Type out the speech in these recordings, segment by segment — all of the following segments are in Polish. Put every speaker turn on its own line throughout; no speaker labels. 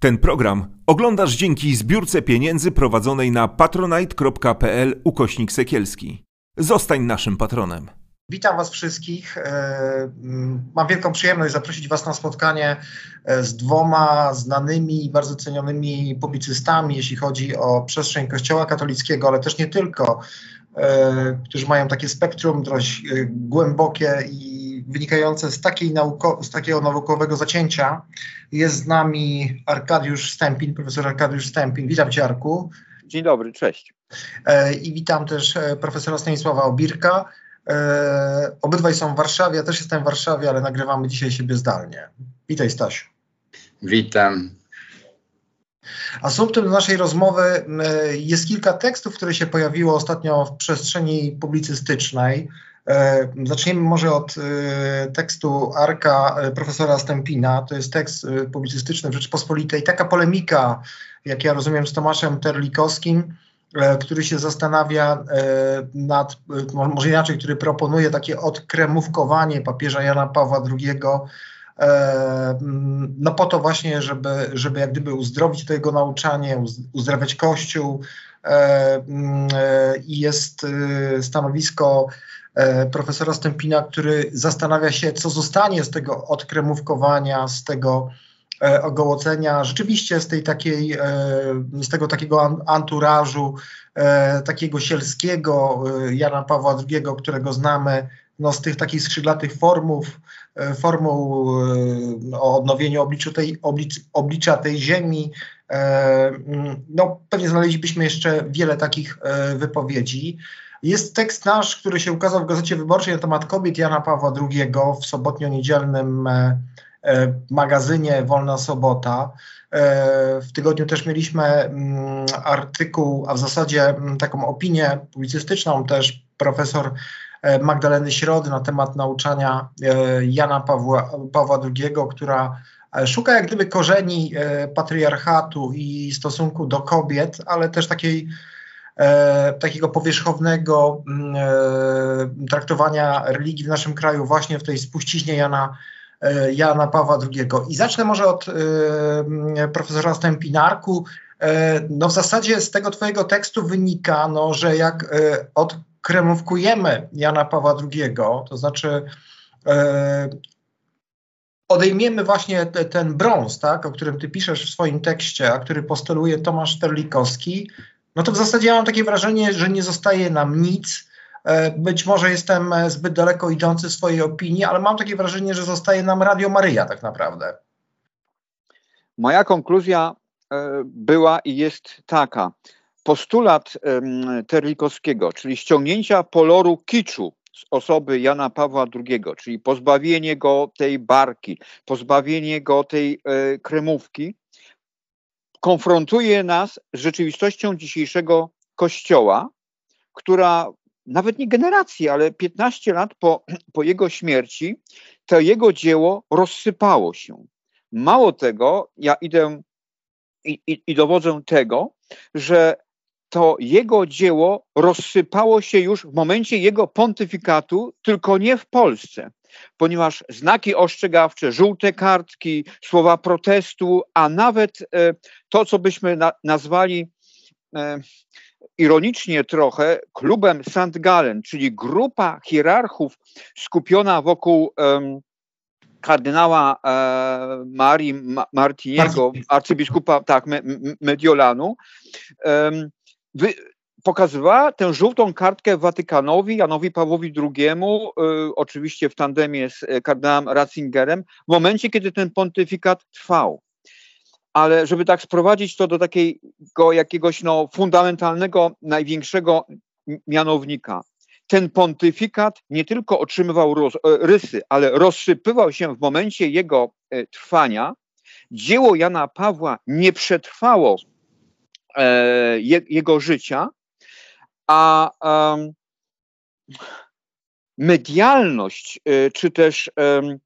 Ten program oglądasz dzięki zbiórce pieniędzy prowadzonej na patronite.pl ukośnik sekielski. Zostań naszym patronem.
Witam Was wszystkich. E, mam wielką przyjemność zaprosić Was na spotkanie e, z dwoma znanymi i bardzo cenionymi publicystami, jeśli chodzi o przestrzeń Kościoła katolickiego, ale też nie tylko, e, którzy mają takie spektrum dość głębokie i wynikające z, takiej nauko, z takiego naukowego zacięcia. Jest z nami Arkadiusz Stępin, profesor Arkadiusz Stępin. Witam Cię, Arku.
Dzień dobry, cześć.
E, I witam też e, profesora Stanisława Obirka. E, obydwaj są w Warszawie, ja też jestem w Warszawie, ale nagrywamy dzisiaj siebie zdalnie. Witaj, Stasiu.
Witam.
Asumptem do naszej rozmowy jest kilka tekstów, które się pojawiło ostatnio w przestrzeni publicystycznej. E, zaczniemy może od e, tekstu Arka e, profesora Stępina. To jest tekst publicystyczny w Rzeczypospolitej. Taka polemika, jak ja rozumiem, z Tomaszem Terlikowskim, który się zastanawia nad, może inaczej, który proponuje takie odkremówkowanie papieża Jana Pawła II no po to właśnie, żeby, żeby jak gdyby uzdrowić to jego nauczanie, uzdrawiać Kościół i jest stanowisko profesora Stępina, który zastanawia się, co zostanie z tego odkremówkowania, z tego e, ogołocenia, rzeczywiście z tej takiej, e, z tego takiego anturażu, takiego sielskiego Jana Pawła II, którego znamy, no, z tych takich skrzydlatych formów, formuł o odnowieniu obliczu tej, oblicz, oblicza tej ziemi. No, pewnie znaleźlibyśmy jeszcze wiele takich wypowiedzi. Jest tekst nasz, który się ukazał w Gazecie Wyborczej na temat kobiet Jana Pawła II w sobotnio-niedzielnym e, e, magazynie Wolna Sobota. E, w tygodniu też mieliśmy mm, artykuł, a w zasadzie mm, taką opinię publicystyczną też profesor Magdaleny Środy na temat nauczania Jana Pawła, Pawła II, która szuka jak gdyby korzeni patriarchatu i stosunku do kobiet, ale też takiej e, takiego powierzchownego mm, e, traktowania religii w naszym kraju właśnie w tej spuściźnie Jana, e, Jana Pawła II. I zacznę może od e, mm, profesora Stępinarku. E, no w zasadzie z tego twojego tekstu wynika, no, że jak e, odkremówkujemy Jana Pawła II, to znaczy odejmiemy właśnie te, ten brąz, tak, o którym ty piszesz w swoim tekście, a który postuluje Tomasz Terlikowski, no to w zasadzie ja mam takie wrażenie, że nie zostaje nam nic. E, być może jestem e, zbyt daleko idący w swojej opinii, ale mam takie wrażenie, że zostaje nam Radio Maryja tak naprawdę.
Moja konkluzja e, była i jest taka. Postulat Terlikowskiego, czyli ściągnięcia poloru kiczu z osoby Jana Pawła II, czyli pozbawienie go tej barki, pozbawienie go tej kremówki, konfrontuje nas z rzeczywistością dzisiejszego Kościoła, która nawet nie generacji, ale 15 lat po, po jego śmierci, to jego dzieło rozsypało się. Mało tego, ja idę i, i, i dowodzę tego, że to jego dzieło rozsypało się już w momencie jego pontyfikatu, tylko nie w Polsce, ponieważ znaki ostrzegawcze, żółte kartki, słowa protestu, a nawet e, to, co byśmy na, nazwali e, ironicznie trochę klubem St. Gallen, czyli grupa hierarchów skupiona wokół kardynała e, Marii Martiniego, arcybiskupa tak, Mediolanu, wy, pokazywała tę żółtą kartkę Watykanowi, Janowi Pawłowi II, y, oczywiście w tandemie z y, kardynałem Ratzingerem, w momencie, kiedy ten pontyfikat trwał. Ale żeby tak sprowadzić to do takiego jakiegoś no, fundamentalnego, największego mianownika, ten pontyfikat nie tylko otrzymywał roz, y, rysy, ale rozsypywał się w momencie jego trwania. Dzieło Jana Pawła nie przetrwało e, jego życia, a um, medialność, y, czy też um,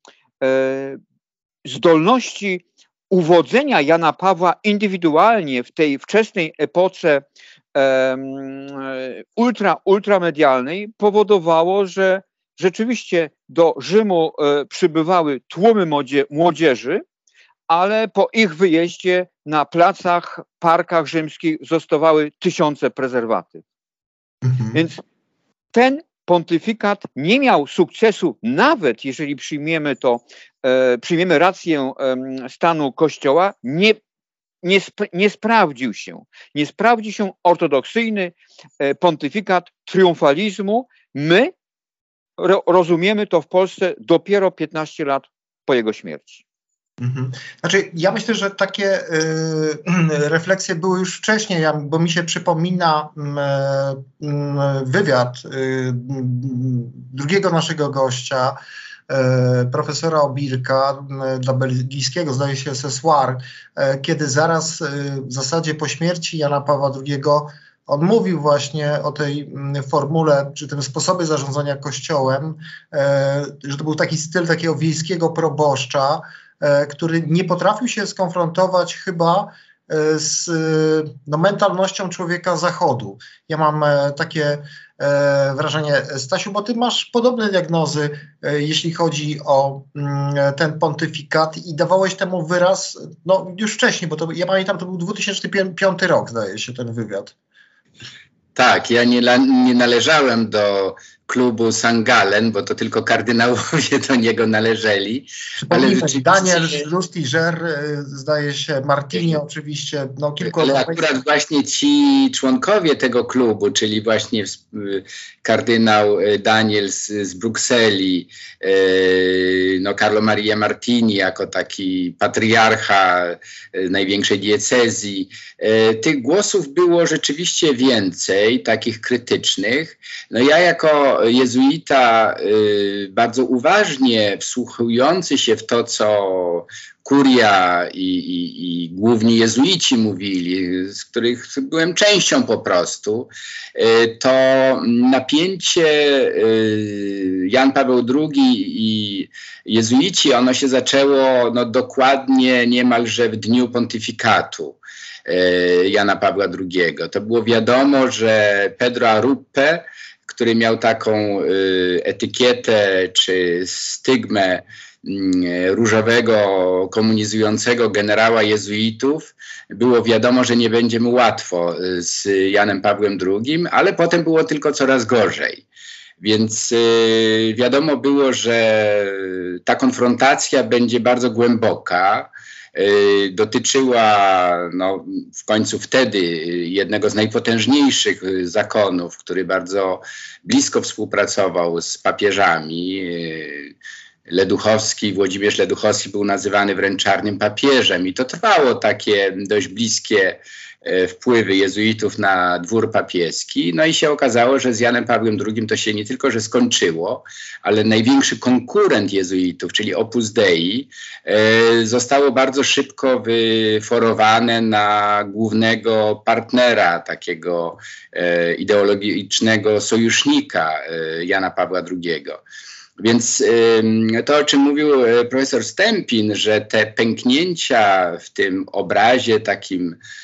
zdolności uwodzenia Jana Pawła indywidualnie w tej wczesnej epoce um, ultra, ultramedialnej powodowało, że rzeczywiście do Rzymu e, przybywały tłumy młodzieży, ale po ich wyjeździe na placach, parkach rzymskich zostawały tysiące prezerwatyw. Mhm. Więc ten pontyfikat nie miał sukcesu, nawet jeżeli przyjmiemy to, e, przyjmiemy rację e, stanu Kościoła, nie, nie, sp nie sprawdził się. Nie sprawdził się ortodoksyjny e, pontyfikat triumfalizmu. My ro rozumiemy to w Polsce dopiero 15 lat po jego śmierci.
Mhm. Znaczy, ja myślę, że takie y, refleksje były już wcześniej, ja, bo mi się przypomina y, y, wywiad y, drugiego naszego gościa, y, profesora Obirka y, dla belgijskiego, zdaje się, Sessoir, kiedy zaraz w zasadzie po śmierci Jana Pawła II on mówił właśnie o tej mm, formule, czy tym sposobie zarządzania kościołem, że to był taki styl takiego wiejskiego proboszcza, E, który nie potrafił się skonfrontować chyba e, z no, mentalnością człowieka zachodu. Ja mam e, takie wrażenie, Stasiu, bo ty masz podobne diagnozy, jeśli chodzi o mm, ten pontyfikat i dawałeś temu wyraz no, już wcześniej, bo to, ja pamiętam, to był 2005 rok, zdaje się, ten wywiad.
Tak, ja nie, nie należałem do klubu Sangalen, bo to tylko kardynałowie do niego należeli.
Ale rzeczywiście... Daniel, Lustiger, e, zdaje się, Martini oczywiście, no kilku
Ale akurat właśnie ci członkowie tego klubu, czyli właśnie kardynał e, Daniel z, z Brukseli, no Carlo Maria Martini jako taki patriarcha największej diecezji. Tych głosów było rzeczywiście więcej, takich krytycznych. No ja jako jezuita y, bardzo uważnie wsłuchujący się w to, co kuria i, i, i główni jezuici mówili, z których byłem częścią po prostu, y, to napięcie y, Jan Paweł II i jezuici, ono się zaczęło no, dokładnie niemalże w dniu pontyfikatu. Jana Pawła II. To było wiadomo, że Pedro Aruppe który miał taką y, etykietę czy stygmę mm, różowego komunizującego generała jezuitów, było wiadomo, że nie będzie mu łatwo y, z Janem Pawłem II, ale potem było tylko coraz gorzej. Więc y, wiadomo było, że ta konfrontacja będzie bardzo głęboka. Y, dotyczyła no, w końcu wtedy jednego z najpotężniejszych zakonów, który bardzo blisko współpracował z papieżami. Y, Leduchowski, Włodzimierz Leduchowski był nazywany wręcz czarnym papieżem i to trwało takie dość bliskie wpływy jezuitów na dwór papieski. No i się okazało, że z Janem Pawłem II to się nie tylko, że skończyło, ale największy konkurent jezuitów, czyli Opus Dei, e, zostało bardzo szybko wyforowane na głównego partnera, takiego e, ideologicznego sojusznika Jana Pawła II. Więc to, o czym mówił profesor Stempin, że te pęknięcia w tym obrazie takim E,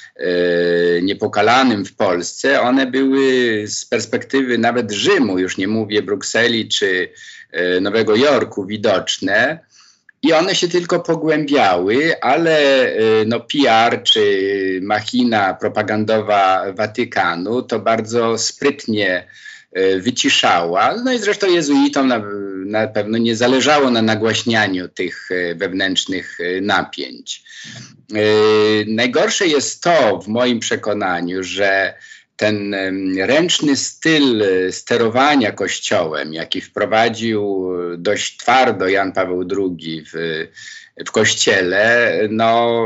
niepokalanym w Polsce, one były z perspektywy nawet Rzymu, już nie mówię Brukseli czy e, Nowego Jorku, widoczne. I one się tylko pogłębiały, ale e, no, PR czy machina propagandowa Watykanu to bardzo sprytnie wyciszała. No i zresztą jezuitom na, na pewno nie zależało na nagłaśnianiu tych wewnętrznych napięć. Yy, najgorsze jest to, w moim przekonaniu, że ten ręczny styl sterowania kościołem, jaki wprowadził dość twardo Jan Paweł II w, w kościele, no,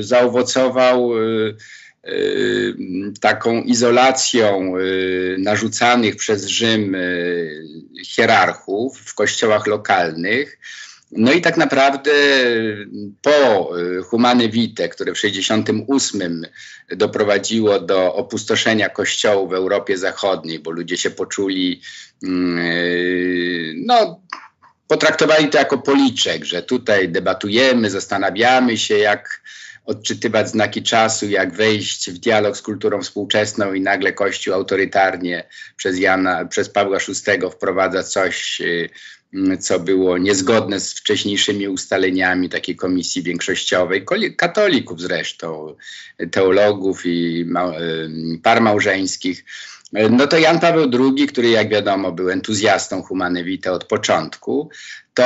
zaowocował taką izolacją narzucanych przez Rzym hierarchów w kościołach lokalnych. No i tak naprawdę po y, Humane Vitae, które w 1968 doprowadziło do opustoszenia kościołów w Europie Zachodniej, bo ludzie się poczuli, y, no, potraktowali to jako policzek, że tutaj debatujemy, zastanawiamy się, jak odczytywać znaki czasu, jak wejść w dialog z kulturą współczesną i nagle Kościół autorytarnie przez, Jana, przez Pawła VI wprowadza coś y, co było niezgodne z wcześniejszymi ustaleniami takiej komisji większościowej, katolików zresztą, teologów i par małżeńskich. No to Jan Paweł II, który jak wiadomo był entuzjastą Humane Vitae od początku, to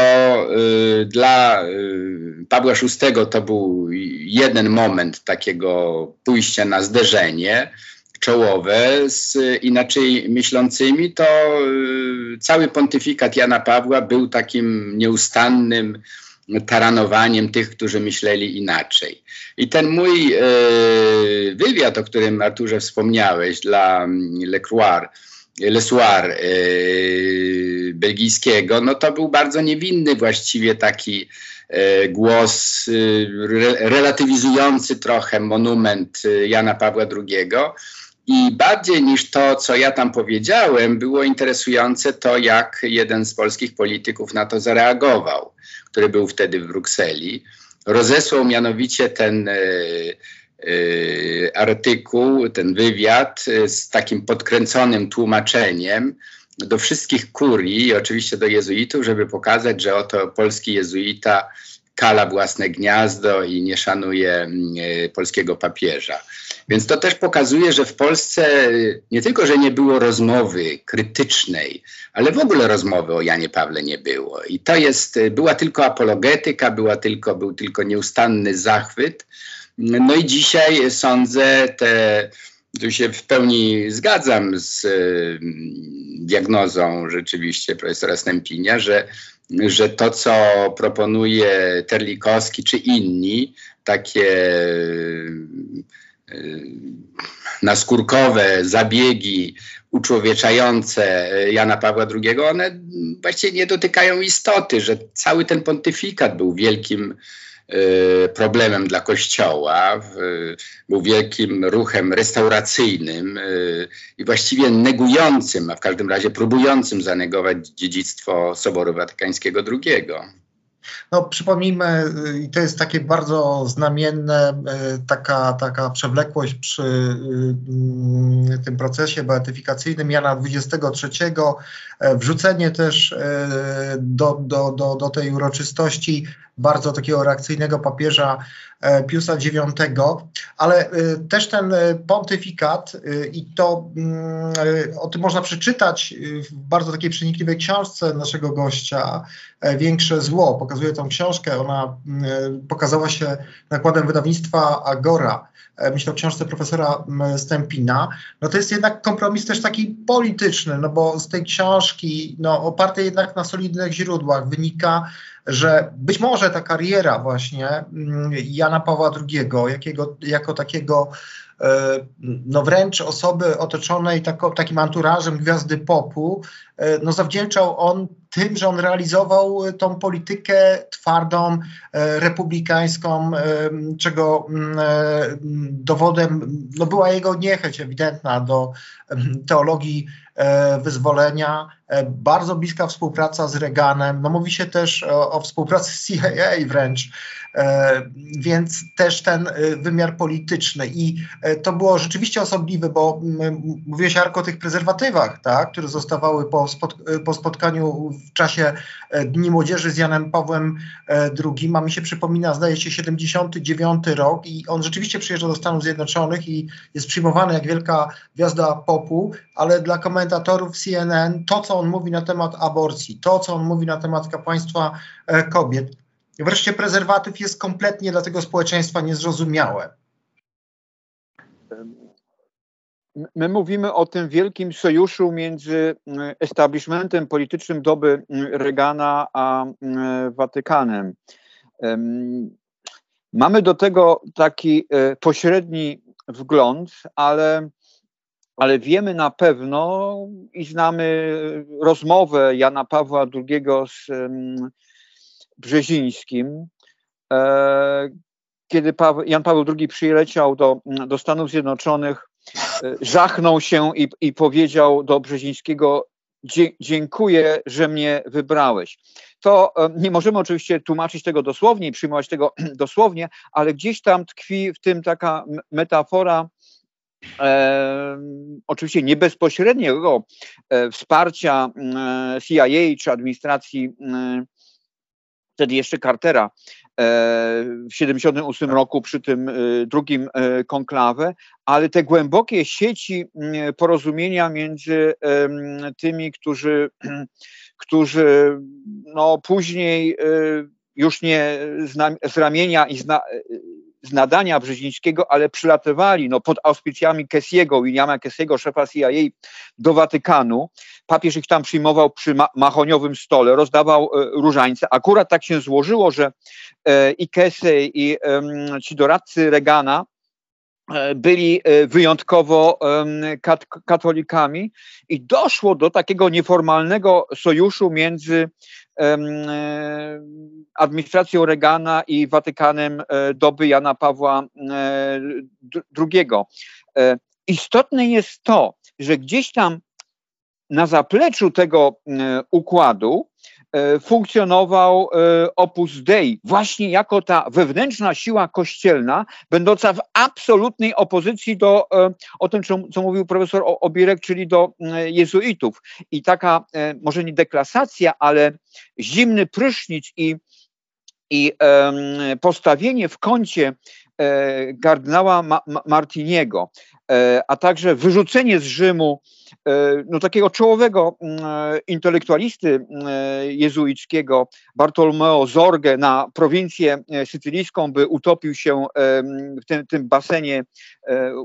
y, dla y, Pawła VI to był jeden moment takiego pójścia na zderzenie czołowe z inaczej myślącymi, to y, cały pontyfikat Jana Pawła był takim nieustannym taranowaniem tych, którzy myśleli inaczej. I ten mój e, wywiad, o którym Arturze wspomniałeś dla mm, Le Croix, Le Soir e, belgijskiego, no to był bardzo niewinny właściwie taki e, głos re, relatywizujący trochę monument Jana Pawła II. I bardziej niż to, co ja tam powiedziałem, było interesujące to, jak jeden z polskich polityków na to zareagował który był wtedy w Brukseli, rozesłał mianowicie ten e, e, artykuł, ten wywiad e, z takim podkręconym tłumaczeniem do wszystkich kurii, oczywiście do jezuitów, żeby pokazać, że oto polski jezuita kala własne gniazdo i nie szanuje mm, polskiego papieża. Więc to też pokazuje, że w Polsce nie tylko, że nie było rozmowy krytycznej, ale w ogóle rozmowy o Janie Pawle nie było. I to jest, była tylko apologetyka, była tylko, był tylko nieustanny zachwyt. No i dzisiaj sądzę, te, tu się w pełni zgadzam z y, diagnozą rzeczywiście profesora Stępinia, że, że to, co proponuje Terlikowski czy inni, takie naskórkowe zabiegi uczłowieczające Jana Pawła II, one właściwie nie dotykają istoty, że cały ten pontyfikat był wielkim e, problemem dla Kościoła, był wielkim ruchem restauracyjnym e, i właściwie negującym, a w każdym razie próbującym zanegować dziedzictwo Soboru Watykańskiego II.
No, przypomnijmy, y, i to jest takie bardzo znamienne, y, taka, taka przewlekłość przy y, tym procesie beatyfikacyjnym Jana XXIII, e, wrzucenie też do, do, do, do tej uroczystości bardzo takiego reakcyjnego papieża e, Piusa IX, ale też ten pontyfikat i to mm, o tym można przeczytać w bardzo takiej przenikliwej książce naszego gościa, Większe Zło. Pokazuje tą książkę, ona pokazała się nakładem wydawnictwa Agora. Myślę o książce profesora Stępina. No to jest jednak kompromis też taki polityczny, no bo z tej książki, no opartej jednak na solidnych źródłach, wynika, że być może ta kariera właśnie mm, Jana Pawła II jakiego, jako takiego e, no wręcz osoby otoczonej tako, takim anturażem gwiazdy popu, e, no zawdzięczał on tym, że on realizował tą politykę twardą, e, republikańską, czego mm, dowodem no była jego niechęć ewidentna do teologii E, wyzwolenia, e, bardzo bliska współpraca z Reaganem, no mówi się też o, o współpracy z CIA wręcz, e, więc też ten wymiar polityczny. I to było rzeczywiście osobliwe, bo mówiłeś Arko o tych prezerwatywach, tak, które zostawały po, spot, po spotkaniu w czasie Dni Młodzieży z Janem Pawłem II, a mi się przypomina, zdaje się, 79 rok i on rzeczywiście przyjeżdża do Stanów Zjednoczonych i jest przyjmowany jak wielka gwiazda popu, ale dla komentatorów CNN to, co on mówi na temat aborcji, to, co on mówi na temat kapłaństwa e, kobiet, wreszcie prezerwatyw jest kompletnie dla tego społeczeństwa niezrozumiałe.
My mówimy o tym wielkim sojuszu między mm, establishmentem politycznym doby mm, Reagana a mm, Watykanem. Mamy do tego taki e, pośredni wgląd, ale ale wiemy na pewno i znamy rozmowę Jana Pawła II z Brzezińskim, e, kiedy Jan Paweł II przyleciał do, do Stanów Zjednoczonych, e, żachnął się i, i powiedział do Brzezińskiego: Dziękuję, że mnie wybrałeś. To nie możemy oczywiście tłumaczyć tego dosłownie i przyjmować tego dosłownie, ale gdzieś tam tkwi w tym taka metafora e, oczywiście nie bezpośredniego e, wsparcia e, CIA czy administracji e, wtedy jeszcze Cartera e, w 1978 roku przy tym drugim konklawę, ale te głębokie sieci porozumienia między tymi, którzy, którzy no, później już nie z ramienia i zna, z nadania Brzezińskiego, ale przylatywali no, pod auspicjami Kessiego, Williama Kessiego, szefa CIA do Watykanu. Papież ich tam przyjmował przy ma machoniowym stole, rozdawał e, różańce. Akurat tak się złożyło, że e, i Kessy, i e, ci doradcy Regana e, byli e, wyjątkowo kat katolikami i doszło do takiego nieformalnego sojuszu między administracją Reagana i Watykanem e, doby Jana Pawła II. E, istotne jest to, że gdzieś tam na zapleczu tego układu E, funkcjonował e, Opus Dei właśnie jako ta wewnętrzna siła kościelna, będąca w absolutnej opozycji do, e, o tym, co mówił profesor Obirek, czyli do jezuitów. I taka, może nie deklasacja, ale zimny prysznic i, i postawienie w kącie kardynała Martiniego, a także wyrzucenie z Rzymu E, no, takiego czołowego mm, e, intelektualisty mm, e, jezuickiego Bartolomeo Zorge na prowincję sycylijską, by utopił się w tym, tym basenie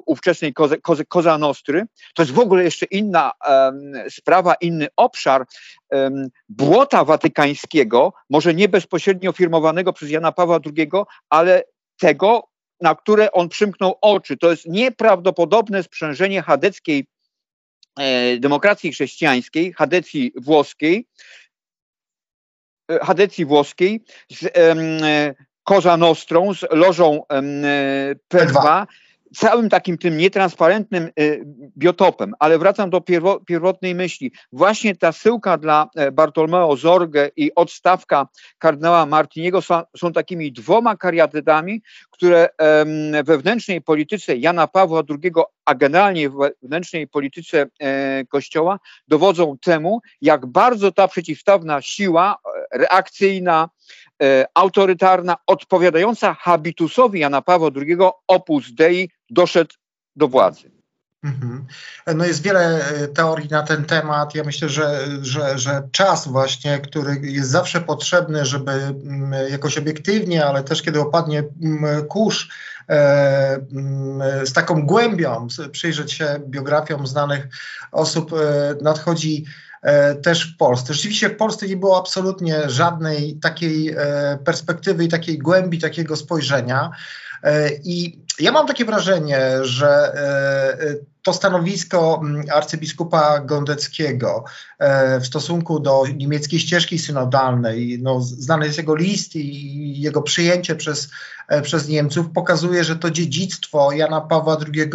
ówczesnej Koza, Koza Nostry. To jest w ogóle jeszcze inna sprawa, inny obszar błota watykańskiego, może nie bezpośrednio firmowanego przez Jana Pawła II, ale tego, na które on przymknął oczy. To jest nieprawdopodobne sprzężenie chadeckiej E, demokracji chrześcijańskiej, Hadecji włoskiej, e, Hadecji włoskiej z e, Koza Nostrą, z lożą P2, całym takim tym nietransparentnym y, biotopem, ale wracam do pierwo, pierwotnej myśli. Właśnie ta syłka dla e, Bartolomeo Zorge i odstawka kardynała Martiniego są, są takimi dwoma kariatydami, które we wewnętrznej polityce Jana Pawła II, a generalnie wewnętrznej polityce e, Kościoła dowodzą temu, jak bardzo ta przeciwstawna siła e, reakcyjna, E, autorytarna, odpowiadająca habitusowi Jana Pawła II opus Dei doszedł do władzy.
Mhm. No jest wiele teorii na ten temat. Ja myślę, że, że, że czas właśnie, który jest zawsze potrzebny, żeby mm, jakoś obiektywnie, ale też kiedy opadnie mm, kurz, z taką głębią przyjrzeć się biografiom znanych osób, nadchodzi E, też w Polsce. Rzeczywiście w Polsce nie było absolutnie żadnej takiej e, perspektywy i takiej głębi, takiego spojrzenia. E, I ja mam takie wrażenie, że to stanowisko mm, arcybiskupa Gondeckiego w stosunku do niemieckiej ścieżki synodalnej, no, znany jest jego list i jego przyjęcie przez, przez Niemców, pokazuje, że to dziedzictwo Jana Pawła II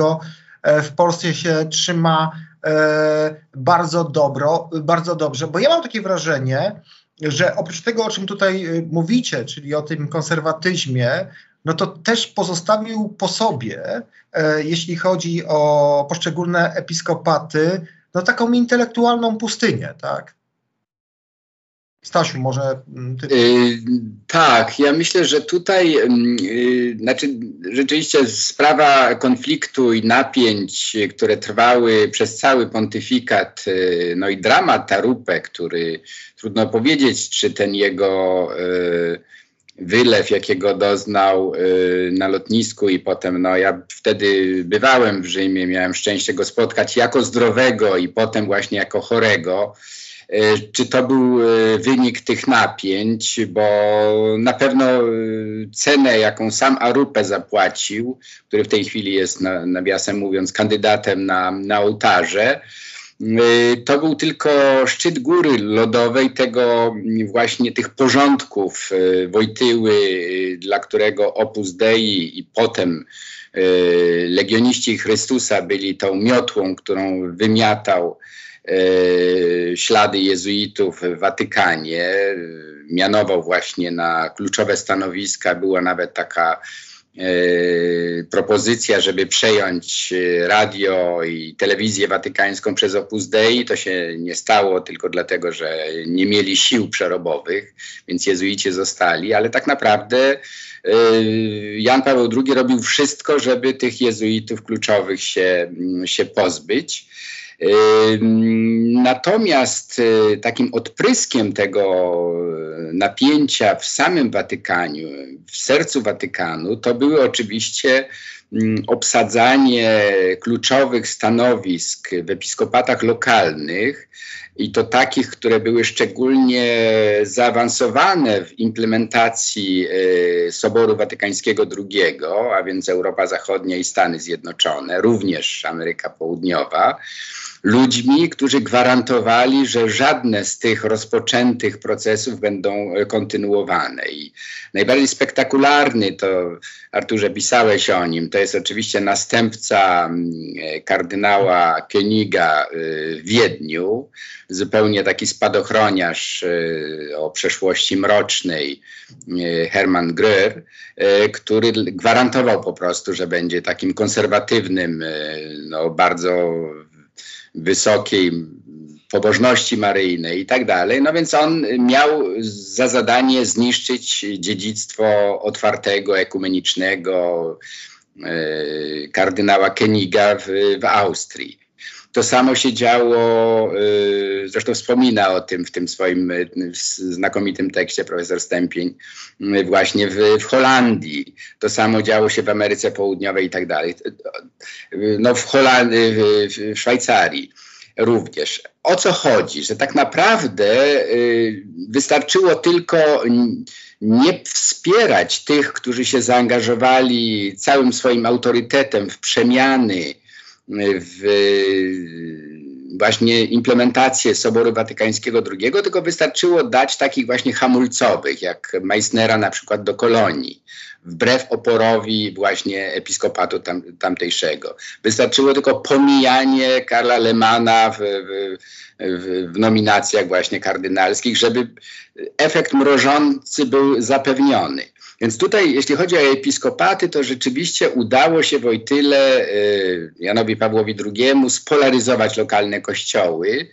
w Polsce się trzyma E, bardzo, dobro, bardzo dobrze, bo ja mam takie wrażenie, że oprócz tego, o czym tutaj e, mówicie, czyli o tym konserwatyzmie, no to też pozostawił po sobie, e, jeśli chodzi o poszczególne episkopaty, no taką intelektualną pustynię, tak? Stasiu, może mm, ty... Yy,
tak, ja myślę, że tutaj yy, znaczy rzeczywiście sprawa konfliktu i napięć, które trwały przez cały pontyfikat, yy, no i dramat Tarupę, który trudno powiedzieć, czy ten jego y, wylew, jakiego doznał y, na lotnisku i potem, no ja wtedy bywałem w Rzymie, miałem szczęście go spotkać jako zdrowego i potem właśnie jako chorego, E, czy to był e, wynik tych napięć, bo na pewno cenę, jaką sam Arupę zapłacił, który w tej chwili jest, nawiasem mówiąc, kandydatem na, na ołtarze, to był tylko szczyt góry lodowej tego właśnie tych porządków Wojtyły, dla którego Opus Dei i potem legioniści Chrystusa byli tą miotłą, którą wymiatał ślady jezuitów w Watykanie. Mianował właśnie na kluczowe stanowiska. Była nawet taka propozycja, żeby przejąć radio i telewizję watykańską przez Opus Dei. To się nie stało tylko dlatego, że nie mieli sił przerobowych, więc jezuici zostali, ale tak naprawdę Jan Paweł II robił wszystko, żeby tych jezuitów kluczowych się, się pozbyć. Natomiast y, takim odpryskiem tego napięcia w samym Watykaniu, w sercu Watykanu, to były oczywiście obsadzanie kluczowych stanowisk w episkopatach lokalnych i to takich, które były szczególnie zaawansowane w implementacji y, Soboru Watykańskiego II, a więc Europa Zachodnia i Stany Zjednoczone, również Ameryka Południowa ludźmi, którzy gwarantowali, że żadne z tych rozpoczętych procesów będą e, kontynuowane. I najbardziej spektakularny, to Arturze pisałeś o nim, to jest oczywiście następca mm, e, kardynała Königa e, w Wiedniu, zupełnie taki spadochroniarz o przeszłości mrocznej, Hermann Gröhr, który gwarantował po prostu, że będzie takim konserwatywnym, no, bardzo wysokiej pobożności maryjnej i tak dalej. No więc on miał za zadanie zniszczyć dziedzictwo otwartego, ekumenicznego e, kardynała Keniga w, w Austrii. To samo się działo, e, zresztą wspomina o tym w tym swoim e, znakomitym tekście profesor Stępień, właśnie w, w, Holandii. To samo działo się w Ameryce Południowej i tak dalej. No w, Holandii, w Szwajcarii również. O co chodzi? Że tak naprawdę y, wystarczyło tylko nie wspierać tych, którzy się zaangażowali całym swoim autorytetem w przemiany, y, w właśnie implementację Soboru Watykańskiego II, tylko wystarczyło dać takich właśnie hamulcowych, jak Meissnera na przykład do kolonii, wbrew oporowi właśnie episkopatu tam, tamtejszego. Wystarczyło tylko pomijanie Karla Lemana w, w, w, nominacjach właśnie kardynalskich, żeby efekt mrożący był zapewniony. Więc tutaj, jeśli chodzi o episkopaty, to rzeczywiście udało się Wojtyle, y, Janowi Pawłowi II spolaryzować lokalne kościoły,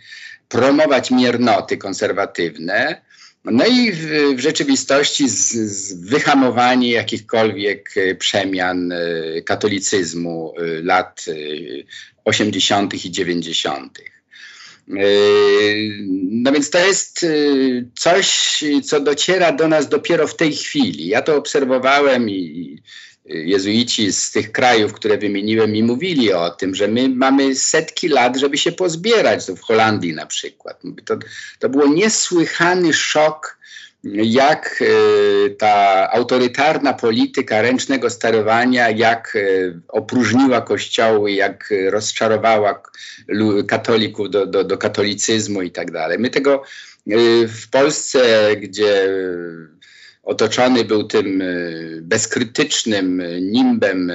promować miernoty konserwatywne, no i w, w rzeczywistości z, z wyhamowanie jakichkolwiek y, przemian y, katolicyzmu lat 80. i 90. No więc to jest y, coś, co dociera do nas dopiero w tej chwili. Ja to obserwowałem i jezuici z tych krajów, które wymieniłem, mi mówili o tym, że my mamy setki lat, żeby się pozbierać, to w Holandii na przykład. To, to było niesłychany szok jak e, ta autorytarna polityka ręcznego sterowania, jak e, opróżniła kościoły, jak rozczarowała katolików do, do, do katolicyzmu i tak dalej. My tego e, w Polsce, gdzie otoczony był tym bezkrytycznym nimbem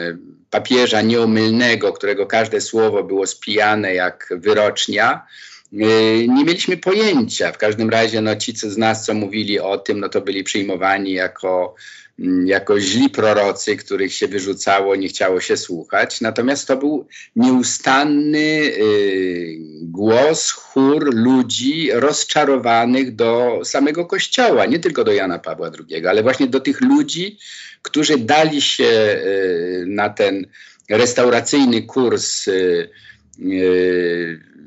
papieża nieomylnego, którego każde słowo było spijane jak wyrocznia, nie mieliśmy pojęcia. W każdym razie no, ci z nas, co mówili o tym, no to byli przyjmowani jako, mm, jako źli prorocy, których się wyrzucało, nie chciało się słuchać. Natomiast to był nieustanny y, głos, chór ludzi rozczarowanych do samego Kościoła, nie tylko do Jana Pawła II, ale właśnie do tych ludzi, którzy dali się y, na ten restauracyjny kurs y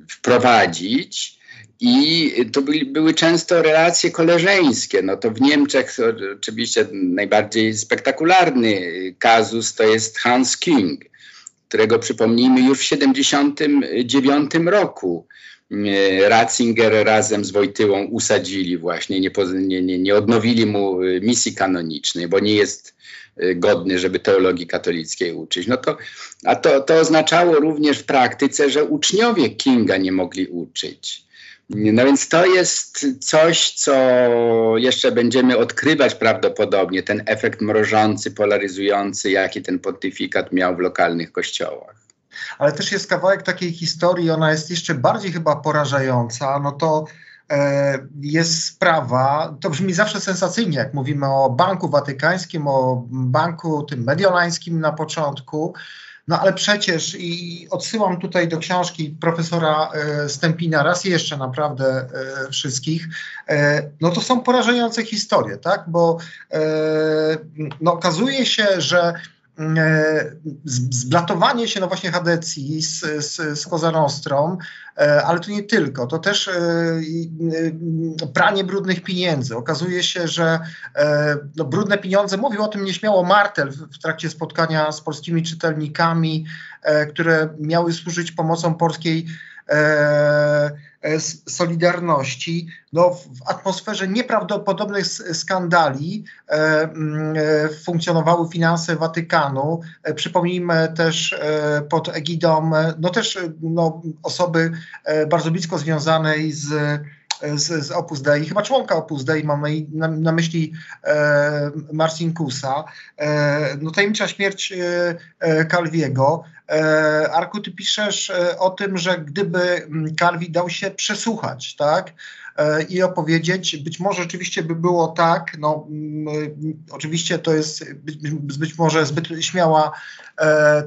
wprowadzić. I to byli, były często relacje koleżeńskie. No to w Niemczech oczywiście najbardziej spektakularny kazus to jest Hans King, którego przypomnijmy już w 1979 roku e, Ratzinger razem z Wojtyłą usadzili właśnie, nie, nie, nie odnowili mu misji kanonicznej, bo nie jest Y, godny, żeby teologii katolickiej uczyć. No to, a to, to oznaczało również w praktyce, że uczniowie Kinga nie mogli uczyć. No więc to jest coś, co jeszcze będziemy odkrywać prawdopodobnie, ten efekt mrożący, polaryzujący, jaki ten pontyfikat miał w lokalnych kościołach.
Ale też jest kawałek takiej historii, ona jest jeszcze bardziej chyba porażająca, no to jest sprawa, to brzmi zawsze sensacyjnie, jak mówimy o Banku Watykańskim, o banku tym mediolańskim na początku, no ale przecież i odsyłam tutaj do książki profesora e, Stępina raz jeszcze naprawdę e, wszystkich, e, no to są porażające historie, tak? Bo no, okazuje się, że zblatowanie się no właśnie Hadecji z, z, z Kozarostrą, e, ale to nie tylko, to też e, pranie brudnych pieniędzy. Okazuje się, że no, brudne pieniądze, mówił o tym nieśmiało Martel w, trakcie spotkania z polskimi czytelnikami, które miały służyć pomocą polskiej E, Solidarności no, w atmosferze nieprawdopodobnych skandali e, mm, e, funkcjonowały finanse Watykanu. Przypomnijmy też pod egidą, no też no, osoby bardzo blisko związanej z z, z Opus Dei, chyba członka Opus Dei, mam na, na myśli e, Marcinkusa, e, no tajemnicza śmierć e, Calviego. E, Arku, ty piszesz e, o tym, że gdyby Calvi dał się przesłuchać, tak, e, i opowiedzieć. Być może rzeczywiście by było tak, no oczywiście to jest być, być może zbyt śmiała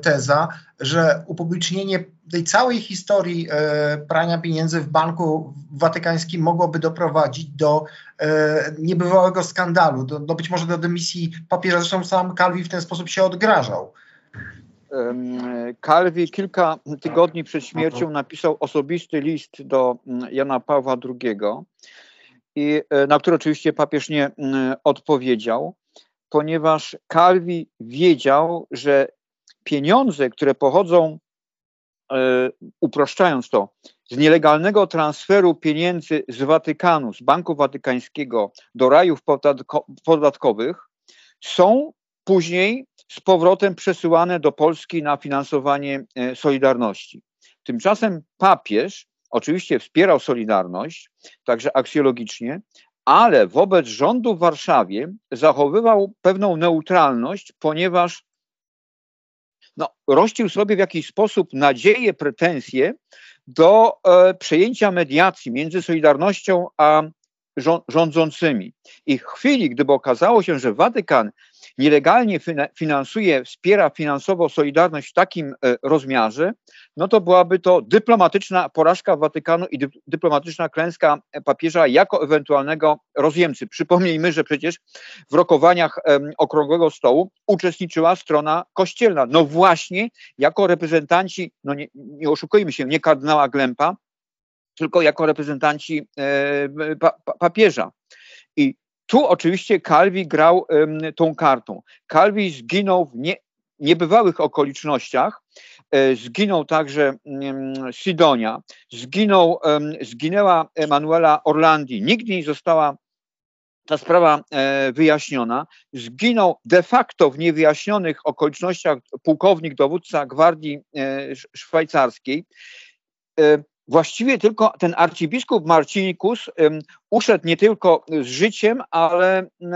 teza, że upublicznienie tej całej historii e, prania pieniędzy w banku watykańskim mogłoby doprowadzić do e, niebywałego skandalu, do, do, być może do dymisji papieża. Zresztą sam Calvi w ten sposób się odgrażał.
Calvi kilka tygodni przed śmiercią napisał osobisty list do mm, Jana Pawła II, i, e, na który oczywiście papież nie mm, odpowiedział, ponieważ Calvi wiedział, że pieniądze, które pochodzą E, uproszczając to, z nielegalnego transferu pieniędzy z Watykanu, z Banku Watykańskiego do rajów podatkowych są później z powrotem przesyłane do Polski na finansowanie e, Solidarności. Tymczasem papież oczywiście wspierał Solidarność, także aksjologicznie, ale wobec rządu w Warszawie zachowywał pewną neutralność, ponieważ no, rościł sobie w jakiś sposób nadzieję, pretensje do e, przejęcia mediacji między Solidarnością a rządzącymi. I w chwili, gdyby okazało się, że Watykan nielegalnie finansuje, wspiera finansowo Solidarność w takim e, rozmiarze, no to byłaby to dyplomatyczna porażka Watykanu i dyplomatyczna klęska papieża jako ewentualnego rozjemcy. Przypomnijmy, że przecież w rokowaniach Okrągłego Stołu uczestniczyła strona kościelna. No właśnie jako reprezentanci, no nie, nie oszukujmy się, nie kardynała Glempa, tylko jako reprezentanci e, papieża. I tu oczywiście Calvi grał tą kartą. Calvi zginął w nie, niebywałych okolicznościach. E, zginął także Sidonia, zginął, zginęła Emanuela Orlandi. Nigdy nie została ta sprawa e, wyjaśniona. Zginął de facto w niewyjaśnionych okolicznościach pułkownik dowódca gwardii szwajcarskiej właściwie tylko ten arcybiskup Marcinikus um, uszedł nie tylko z życiem, ale, um,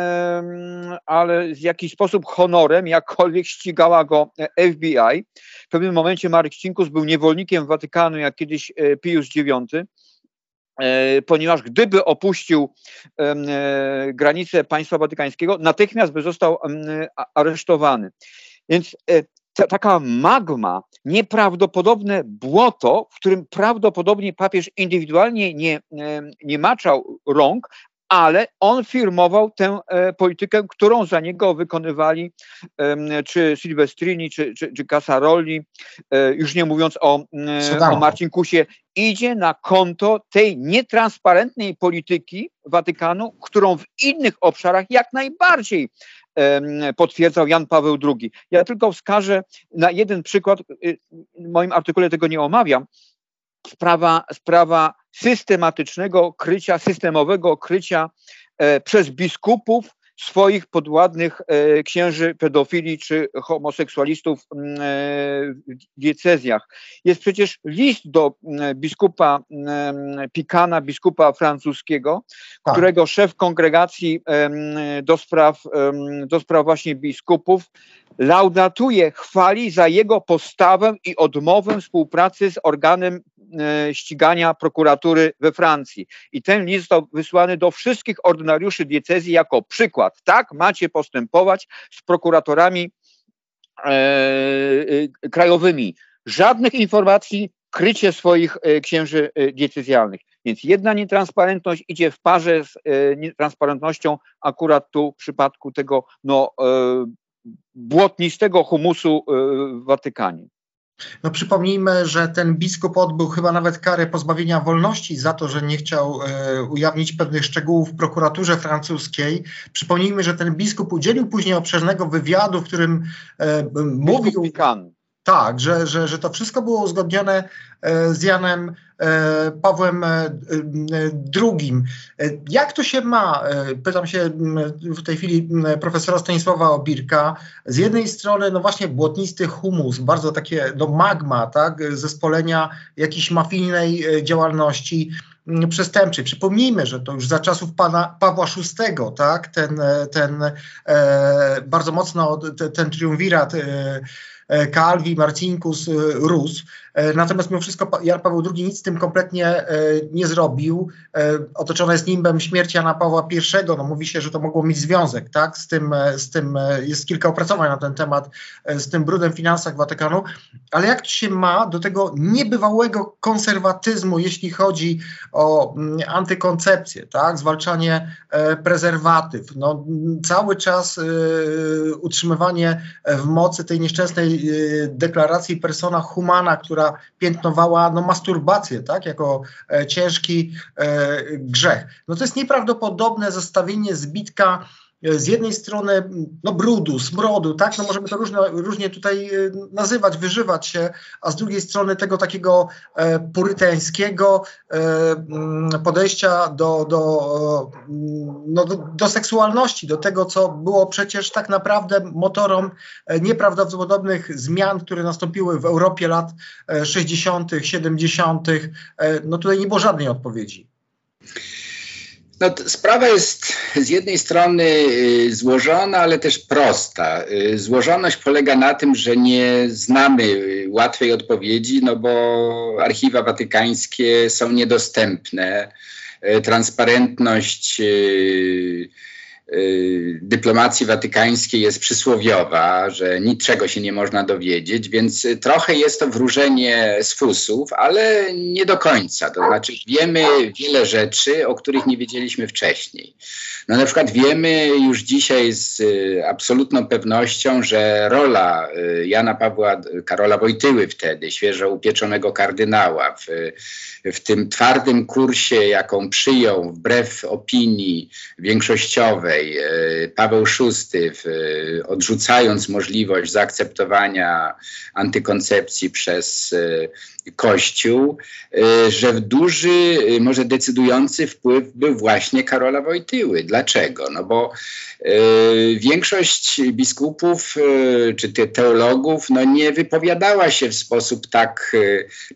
ale w jakiś sposób honorem, jakkolwiek ścigała go FBI. W pewnym momencie Marcinikus był niewolnikiem Watykanu, jak kiedyś e, Pius IX e, ponieważ gdyby opuścił e, granicę państwa watykańskiego, natychmiast by został aresztowany. Więc taka magma, nieprawdopodobne błoto, w którym prawdopodobnie papież indywidualnie nie, nie maczał rąk, ale on firmował tę e, politykę, którą za niego wykonywali e, czy Silvestrini, czy, czy, czy Casaroli, e, już nie mówiąc o, e, o Marcinkusie, idzie na konto tej nietransparentnej polityki Watykanu, którą w innych obszarach jak najbardziej potwierdzał Jan Paweł II. Ja tylko wskażę na jeden przykład, y, w moim artykule tego nie omawiam, sprawa, sprawa systematycznego krycia, systemowego krycia e, przez biskupów swoich podładnych e, księży pedofili czy homoseksualistów e, w diecezjach. Jest przecież list do biskupa Pikana, biskupa francuskiego, tak. którego szef kongregacji do spraw, do spraw właśnie biskupów laudatuje, chwali za jego postawę i odmowę współpracy z organem e, ścigania prokuratury we Francji. I ten list został wysłany do wszystkich ordynariuszy diecezji jako przykład. Tak macie postępować z prokuratorami e, e, krajowymi. Żadnych informacji, krycie swoich e, księży e, diecezjalnych. Więc jedna nietransparentność idzie w parze z nietransparentnością akurat tu w przypadku tego no, błotnistego humusu w Watykanie.
No przypomnijmy, że ten biskup odbył chyba nawet karę pozbawienia wolności za to, że nie chciał e, ujawnić pewnych szczegółów w prokuraturze francuskiej. Przypomnijmy, że ten biskup udzielił później obszernego wywiadu, w którym e, mówił.
Pikan.
Tak, że, że, że to wszystko było uzgodnione e, z Janem e, Pawłem II. E, jak to się ma? Pytam się w tej chwili profesora Stanisława Obirka. Z jednej strony, no właśnie błotnisty humus, bardzo takie no magma, tak, zespolenia jakiejś mafijnej działalności przestępczej. Przypomnijmy, że to już za czasów pana Pawła VI, tak, ten, ten e, bardzo mocno ten triumvirat e, Calvi, Marcinkus, Rus. E, natomiast mimo wszystko Jan Paweł II nic z tym kompletnie e, nie zrobił. E, otoczone jest nimbem śmierci Jana Pawła I. No, mówi się, że to mogło mieć związek tak? z, tym, z tym. Jest kilka opracowań na ten temat, z tym brudem w finansach Watykanu. Ale jak to się ma do tego niebywałego konserwatyzmu, jeśli chodzi o mm, antykoncepcję, tak? zwalczanie prezerwatyw, no, cały czas utrzymywanie w mocy tej nieszczęsnej deklaracji persona humana, która piętnowała no, masturbację tak, jako e, ciężki e, grzech. No to jest nieprawdopodobne zestawienie zbitka z jednej strony no, brudu, smrodu, tak, no możemy to różne, różnie tutaj e, nazywać, wyżywać się, a z drugiej strony tego takiego e, purytańskiego e, podejścia do, do, no, do, do, seksualności, do tego, co było przecież tak naprawdę motorem e, nieprawdopodobnych zmian, które nastąpiły w Europie lat 60., 70., no tutaj nie było żadnej odpowiedzi.
No, sprawa jest z jednej strony y, złożona, ale też prosta. Y, złożoność polega na tym, że nie znamy y, łatwej odpowiedzi, no bo archiwa watykańskie są niedostępne. Transparentność dyplomacji watykańskiej jest przysłowiowa, że niczego się nie można dowiedzieć, więc trochę jest to wróżenie z fusów, ale nie do końca. To znaczy wiemy wiele rzeczy, o których nie wiedzieliśmy wcześniej. No na przykład wiemy już dzisiaj z y, absolutną pewnością, że rola y, Jana Pawła, Karola Wojtyły wtedy, świeżo upieczonego kardynała w, w tym twardym kursie, jaką przyjął wbrew opinii większościowej e, Paweł VI, odrzucając możliwość zaakceptowania antykoncepcji przez e, Kościół, e, że w duży, może decydujący wpływ był właśnie Karola Wojtyły. Dlaczego? No bo większość biskupów czy teologów no nie wypowiadała się w sposób tak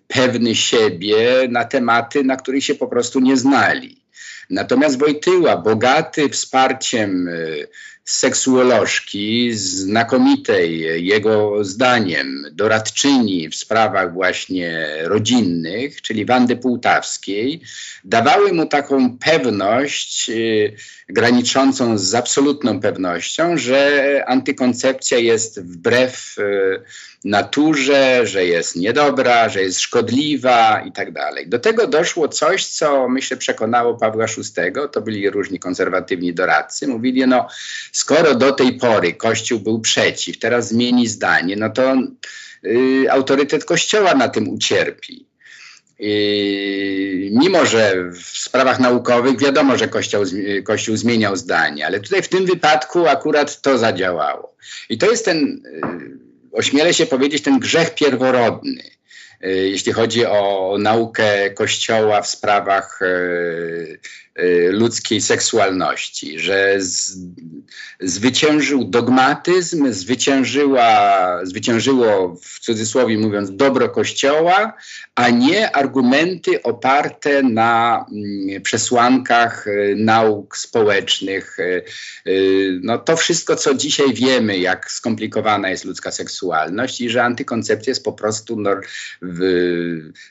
pewny siebie na tematy, na których się po prostu nie znali. Natomiast Wojtyła, bogaty wsparciem y, seksuolożki, znakomitej jego zdaniem doradczyni w sprawach właśnie rodzinnych, czyli Wandy Półtawskiej, dawały mu taką pewność y, graniczącą z absolutną pewnością, że antykoncepcja jest wbrew y, naturze, że jest niedobra, że jest szkodliwa i tak dalej. Do tego doszło coś, co myślę przekonało Pawła VI, to byli różni konserwatywni doradcy, mówili, no skoro do tej pory Kościół był przeciw, teraz zmieni zdanie, no to y, autorytet Kościoła na tym ucierpi. I mimo, że w sprawach naukowych wiadomo, że Kościół, Kościół zmieniał zdanie, ale tutaj w tym wypadku akurat to zadziałało. I to jest ten, y, ośmielę się powiedzieć, ten grzech pierworodny y, jeśli chodzi o naukę Kościoła w sprawach y, ludzkiej seksualności, że z, zwyciężył dogmatyzm, zwyciężyła, zwyciężyło w cudzysłowie mówiąc dobro Kościoła, a nie argumenty oparte na mm, przesłankach y, nauk społecznych. No to wszystko, co dzisiaj wiemy, jak skomplikowana jest ludzka seksualność i że antykoncepcja jest po prostu no, w,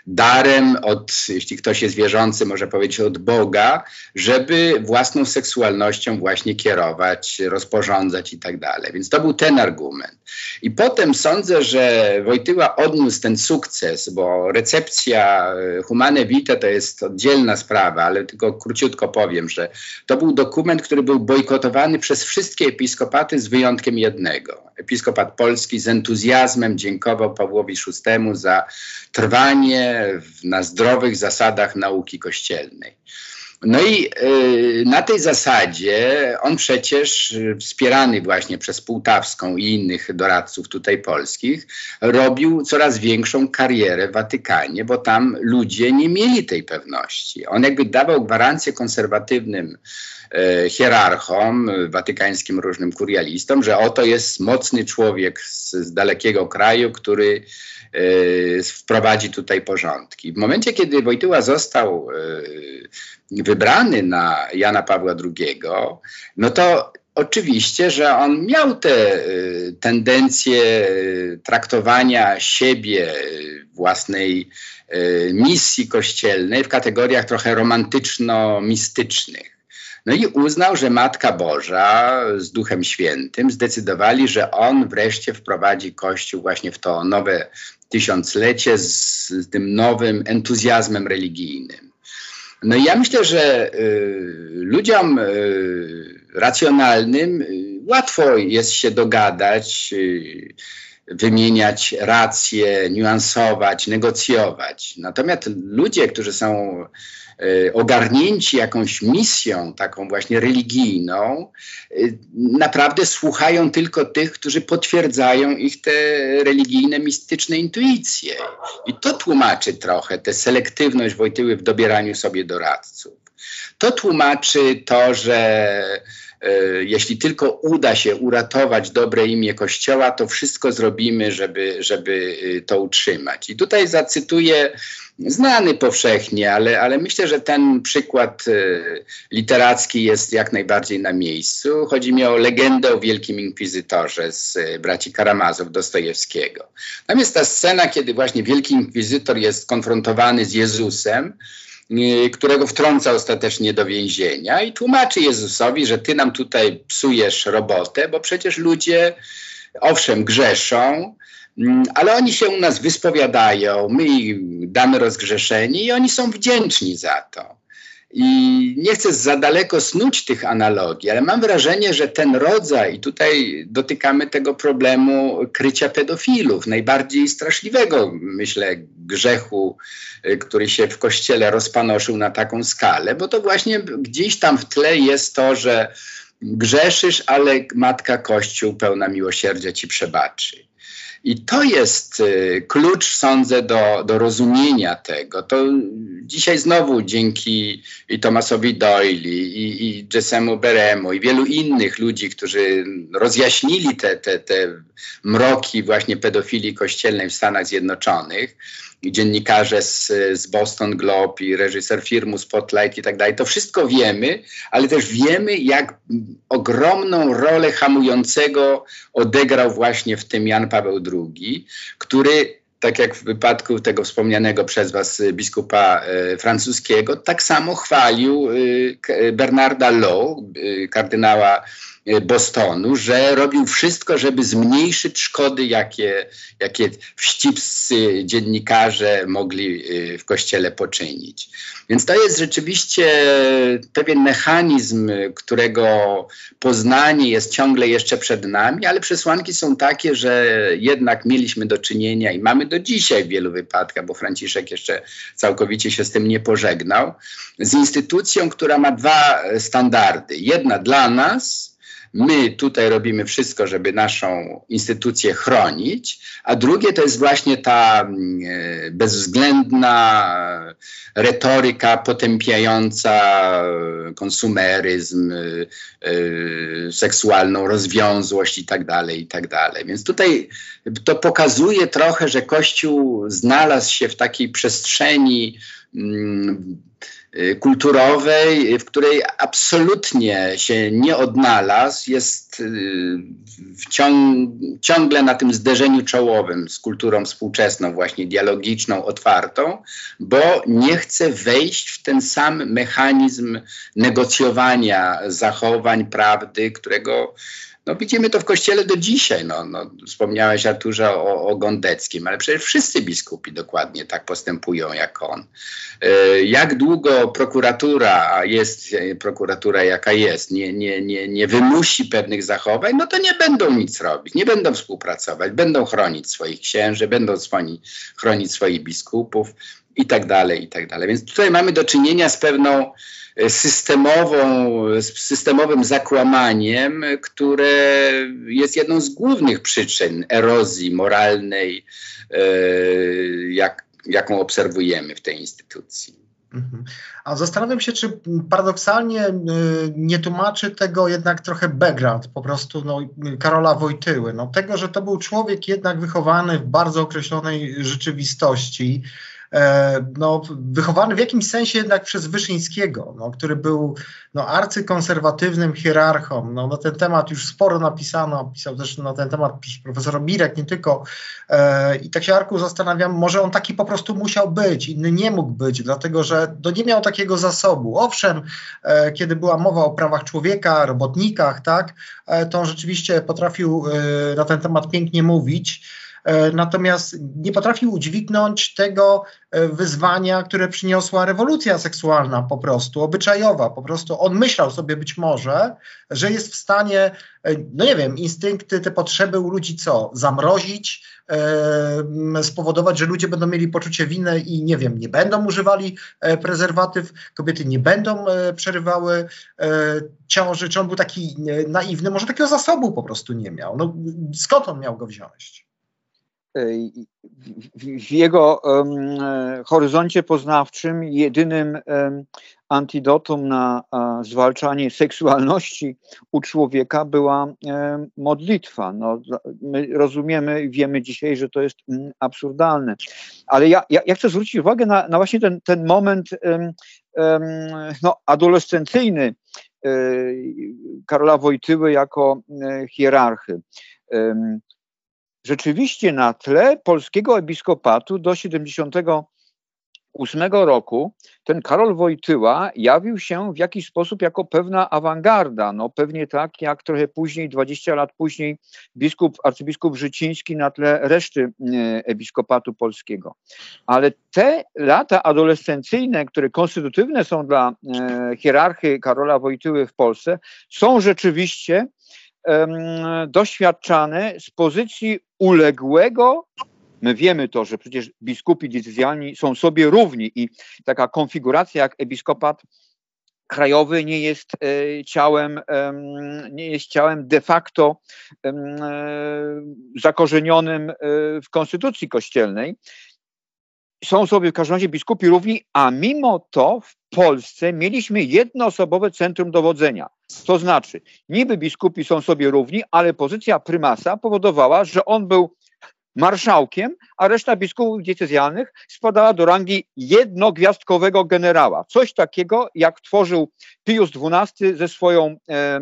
darem od, jeśli ktoś jest wierzący, może powiedzieć od Boga, żeby własną seksualnością właśnie kierować, rozporządzać i tak dalej. Więc to był ten argument. I potem sądzę, że Wojtyła odniósł ten sukces, bo recepcja e, Humane Vitae to jest oddzielna sprawa, ale tylko króciutko powiem, że to był dokument, który był bojkotowany przez wszystkie episkopaty z wyjątkiem jednego. Episkopat polski z entuzjazmem dziękował Pawłowi VI za trwanie na zdrowych zasadach nauki kościelnej. No i y, na tej zasadzie on przecież, y, wspierany właśnie przez Półtawską i innych doradców tutaj polskich, robił coraz większą karierę w Watykanie, bo tam ludzie nie mieli tej pewności. On jakby dawał gwarancję konserwatywnym y, hierarchom, watykańskim różnym kurialistom, że oto jest mocny człowiek z, z dalekiego kraju, który wprowadzi tutaj porządki. W momencie, kiedy Wojtyła został wybrany na Jana Pawła II, no to oczywiście, że on miał te y, tendencje y, traktowania siebie, y, własnej misji kościelnej w kategoriach trochę romantyczno-mistycznych. No i uznał, że Matka Boża z Duchem Świętym zdecydowali, że on wreszcie wprowadzi Kościół właśnie w to nowe tysiąclecie z, tym nowym entuzjazmem religijnym. No i ja myślę, że y, ludziom y, racjonalnym y, łatwo jest się dogadać, y, wymieniać racje, niuansować, negocjować. Natomiast ludzie, którzy są E, ogarnięci jakąś misją, taką właśnie religijną, e, naprawdę słuchają tylko tych, którzy potwierdzają ich te religijne, mistyczne intuicje. I to tłumaczy trochę tę selektywność Wojtyły w dobieraniu sobie doradców. To tłumaczy to, że jeśli tylko uda się uratować dobre imię Kościoła, to wszystko zrobimy, żeby, żeby to utrzymać. I tutaj zacytuję znany powszechnie, ale, ale myślę, że ten przykład y, literacki jest jak najbardziej na miejscu. Chodzi mi o legendę o Wielkim Inkwizytorze z y, braci Karamazow Dostojewskiego. Tam jest ta scena, kiedy właśnie Wielki Inkwizytor jest konfrontowany z Jezusem, y, którego wtrąca ostatecznie do więzienia i tłumaczy Jezusowi, że ty nam tutaj psujesz robotę, bo przecież ludzie owszem grzeszą, Mm, ale oni się u nas wyspowiadają, my ich damy rozgrzeszenie i oni są wdzięczni za to. I nie chcę za daleko snuć tych analogii, ale mam wrażenie, że ten rodzaj, i tutaj dotykamy tego problemu krycia pedofilów, najbardziej straszliwego, myślę, grzechu, y, który się w kościele rozpanoszył na taką skalę, bo to właśnie gdzieś tam w tle jest to, że grzeszysz, ale matka Kościół pełna miłosierdzia ci przebaczy. I to jest y, klucz, sądzę, do, do rozumienia tego. To dzisiaj znowu dzięki i Tomasowi Doyle, i, i Jessemu Beremu, i wielu innych ludzi, którzy rozjaśnili te, te, te mroki właśnie pedofilii kościelnej w Stanach Zjednoczonych, dziennikarze z, z Boston Globe i reżyser filmu Spotlight i tak dalej. To wszystko wiemy, ale też wiemy, jak ogromną rolę hamującego odegrał właśnie w tym Jan Paweł II, który tak jak w wypadku tego wspomnianego przez was biskupa e, francuskiego, tak samo chwalił e, Bernarda Law, e, kardynała Bostonu, że robił wszystko, żeby zmniejszyć szkody, jakie, jakie wścibscy dziennikarze mogli e, w kościele poczynić. Więc to jest rzeczywiście pewien mechanizm, którego poznanie jest ciągle jeszcze przed nami, ale przesłanki są takie, że jednak mieliśmy do czynienia i mamy do dzisiaj w wielu wypadkach, bo Franciszek jeszcze całkowicie się z tym nie pożegnał, z instytucją, która ma dwa standardy. Jedna dla nas, my tutaj robimy wszystko, żeby naszą instytucję chronić, a drugie to jest właśnie ta e, bezwzględna retoryka potępiająca konsumeryzm, e, seksualną rozwiązłość i tak dalej, i tak dalej. Więc tutaj to pokazuje trochę, że Kościół znalazł się w takiej przestrzeni mm, kulturowej, w której absolutnie się nie odnalazł, jest y, ciąg, ciągle na tym zderzeniu czołowym z kulturą współczesną, właśnie dialogiczną, otwartą, bo nie chce wejść w ten sam mechanizm negocjowania zachowań, prawdy, którego no widzimy to w kościele do dzisiaj. No, no, wspomniałeś Arturze o, o Gondeckim, ale przecież wszyscy biskupi dokładnie tak postępują jak on. E, jak długo prokuratura, a jest prokuratura jaka jest, nie, nie, nie, nie wymusi pewnych zachowań, no to nie będą nic robić, nie będą współpracować, będą chronić swoich księży, będą swoni, chronić swoich biskupów i tak dalej, i tak dalej. Więc tutaj mamy do czynienia z pewną E, systemową, systemowym zakłamaniem, które jest jedną z głównych przyczyn erozji moralnej, e, jak, jaką obserwujemy w tej instytucji.
Mhm. A zastanawiam się, czy paradoksalnie e, nie tłumaczy tego jednak trochę background po prostu no, Karola Wojtyły. No, tego, że to był człowiek jednak wychowany w bardzo określonej rzeczywistości, no, wychowany w jakimś sensie jednak przez Wyszyńskiego, no, który był no, arcykonserwatywnym hierarchą. No, na ten temat już sporo napisano, pisał też na ten temat profesor Mirek, nie tylko. E, I tak się Arku zastanawiam, może on taki po prostu musiał być, inny nie mógł być, dlatego że to nie miał takiego zasobu. Owszem, e, kiedy była mowa o prawach człowieka, robotnikach, tak, e, to on rzeczywiście potrafił e, na ten temat pięknie mówić. E, natomiast nie potrafił udźwignąć tego e, wyzwania, które przyniosła rewolucja seksualna po prostu, obyczajowa. Po prostu on myślał sobie być może, że jest w stanie, e, no nie wiem, instynkty, te potrzeby u ludzi co? Zamrozić, spowodować, że ludzie będą mieli poczucie winy i nie wiem, nie będą używali prezerwatyw, kobiety nie będą przerywały ciąży, czy on był taki naiwny, może takiego zasobu po prostu nie miał. No, skąd on miał go wziąć?
W jego um, horyzoncie poznawczym jedynym um, antidotum na zwalczanie seksualności u człowieka była modlitwa. No, my rozumiemy, wiemy dzisiaj, że to jest mm, absurdalne. Ale ja, ja, ja, chcę zwrócić uwagę na, na właśnie ten, ten moment no, adolescencyjny e, Karola Wojtyły jako e, hierarchy rzeczywiście na tle polskiego episkopatu do 78 roku ten Karol Wojtyła jawił się w jakiś sposób jako pewna awangarda, no pewnie tak jak trochę później, 20 lat później biskup, arcybiskup Życiński na tle reszty e, episkopatu polskiego. Ale te lata adolescencyjne, które konstytutywne są dla e, hierarchy Karola Wojtyły w Polsce, są rzeczywiście doświadczane z pozycji uległego. My wiemy to, że przecież biskupi decyzjalni są sobie równi i taka konfiguracja jak episkopat krajowy nie jest e, ciałem, nie jest ciałem de facto e, zakorzenionym e, w konstytucji kościelnej. Są sobie w każdym razie biskupi równi, a mimo to w Polsce mieliśmy jednoosobowe centrum dowodzenia. To znaczy, niby biskupi są sobie równi, ale pozycja prymasa powodowała, że on był marszałkiem, a reszta biskupów decyzjalnych spadała do rangi jednogwiazdkowego generała. Coś takiego, jak tworzył Pius XII ze swoją e,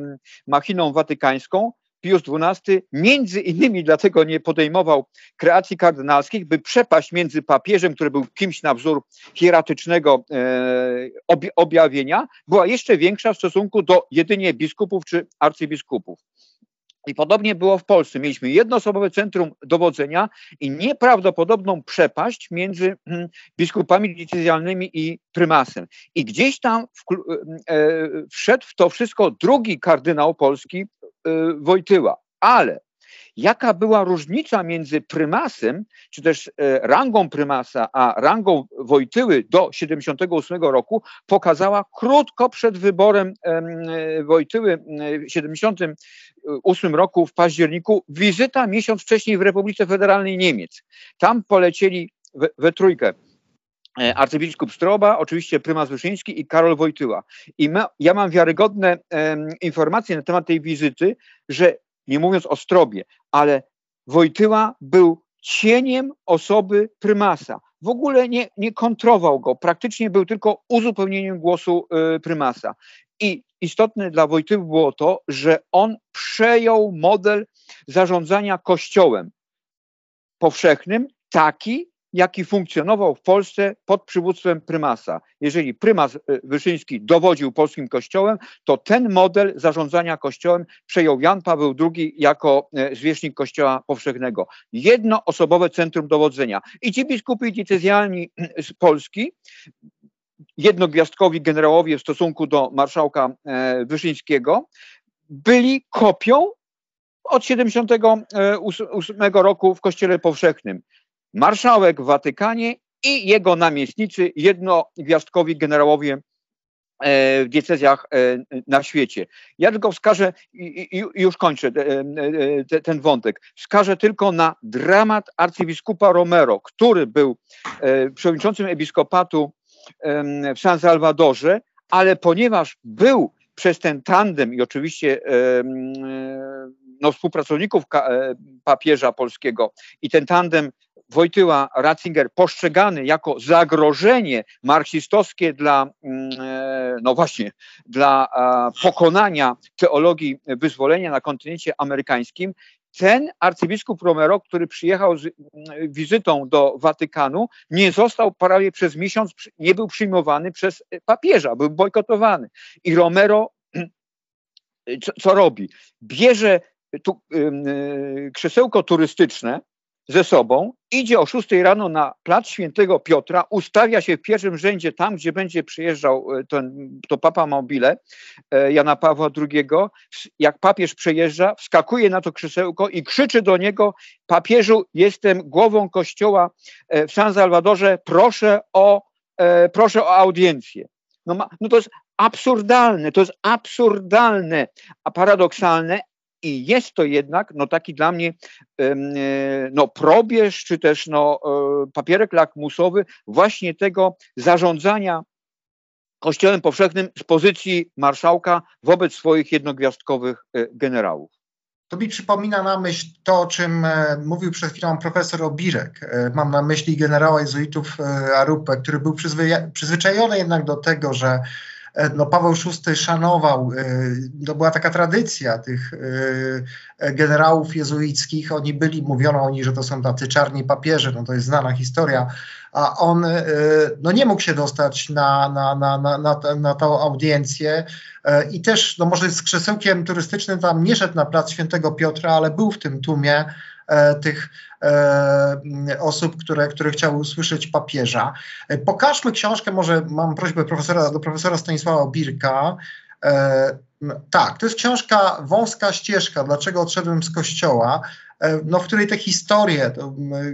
machiną watykańską, Pius XII między innymi dlatego nie podejmował kreacji kardynalskich, by przepaść między papieżem, który był kimś na wzór hieratycznego e, objawienia, była jeszcze większa w stosunku do jedynie biskupów czy arcybiskupów. I podobnie było w Polsce. Mieliśmy jednoosobowe centrum dowodzenia i nieprawdopodobną przepaść między hmm, biskupami decyzjalnymi i prymasem. I gdzieś tam w, e, wszedł w to wszystko drugi kardynał polski, Wojtyła. Ale jaka była różnica między prymasem, czy też e, rangą prymasa, a rangą Wojtyły do 78 roku, pokazała krótko przed wyborem e, Wojtyły w 78 roku w październiku wizyta miesiąc wcześniej w Republice Federalnej Niemiec. Tam polecieli we, we trójkę arcybiskup Stroba, oczywiście prymas Wyszyński i Karol Wojtyła. I ma, ja mam wiarygodne informacje na temat tej wizyty, że nie mówiąc o Strobie, ale Wojtyła był cieniem osoby prymasa. W ogóle nie, nie kontrował go, praktycznie był tylko uzupełnieniem głosu y, prymasa. I istotne dla Wojtyły było to, że on przejął model zarządzania kościołem powszechnym, taki, jaki funkcjonował w Polsce pod przywództwem prymasa. Jeżeli prymas e, Wyszyński dowodził polskim kościołem, to ten model zarządzania kościołem przejął Jan Paweł II jako e, zwierzchnik kościoła powszechnego. Jednoosobowe centrum dowodzenia. I ci biskupi diecezjalni z Polski jednogwiazdkowi generałowie w stosunku do marszałka e, Wyszyńskiego byli kopią od 78 roku w Kościele Powszechnym marszałek w Watykanie i jego namiestnicy, jednogwiazdkowi generałowie e, w diecezjach e, na świecie. Ja tylko wskażę, i już kończę e, ten wątek, wskażę tylko na dramat arcybiskupa Romero, który był przewodniczącym episkopatu w San Salvadorze, ale ponieważ był przez ten tandem i oczywiście no, współpracowników papieża polskiego i ten tandem Wojtyła Ratzinger postrzegany jako zagrożenie marksistowskie dla, mm, e, no właśnie, dla pokonania teologii wyzwolenia na kontynencie amerykańskim, ten arcybiskup Romero, który przyjechał z mm, wizytą do Watykanu, nie został prawie przez miesiąc, nie był przyjmowany przez papieża, był bojkotowany. I Romero co, co robi? Bierze tu, y, krzesełko turystyczne, ze sobą, idzie o 6 rano na plac Świętego Piotra, ustawia się w pierwszym rzędzie tam, gdzie będzie przyjeżdżał e, ten, to Papa Mobile e, Jana Pawła II. Jak papież przejeżdża, wskakuje na to krzesełko i krzyczy do niego: Papieżu, jestem głową kościoła e, w San Salvadorze, proszę o, proszę o audiencję. No, ma, no to jest absurdalne, to jest absurdalne, a paradoksalne, i jest to jednak no, taki dla mnie e, no, probierz, czy też no, e, papierek lakmusowy właśnie tego zarządzania Kościołem Powszechnym z pozycji marszałka wobec swoich jednogwiazdkowych e, generałów.
To mi przypomina na myśl to, o czym mówił przed chwilą profesor Obirek. Mam na myśli generała jezuitów Arupę, który był przyzwyczajony jednak do tego, że no, Paweł VI szanował, e, to była taka tradycja tych e, generałów jezuickich, oni byli, mówiono o nich, że to są tacy czarni papieże, no to jest znana historia, a on no, nie mógł się dostać na, na, na, na, na, na tą audiencję. I też, no może z krzesełkiem turystycznym tam nie szedł na plac Świętego Piotra, ale był w tym tłumie E, tych e, osób, które, które chciały usłyszeć papieża. E, pokażmy książkę, może mam prośbę profesora, do profesora Stanisława Birka. Tak, to jest książka Wąska ścieżka, dlaczego odszedłem z kościoła. E, no, w której te historie,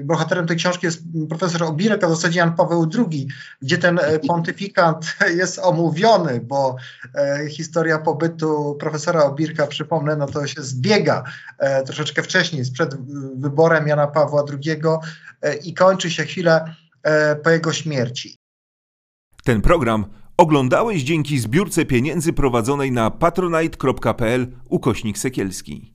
bohaterem tej książki jest profesor Obirek, a w zasadzie Jan Paweł II, gdzie ten e, pontyfikat jest omówiony, bo e, historia pobytu profesora Obirka, przypomnę, no to się zbiega e, troszeczkę wcześniej, przed wyborem Jana Pawła II e, i kończy się chwilę e, po jego śmierci.
Ten program oglądałeś dzięki zbiórce pieniędzy prowadzonej na patronite.pl ukośnik sekielski.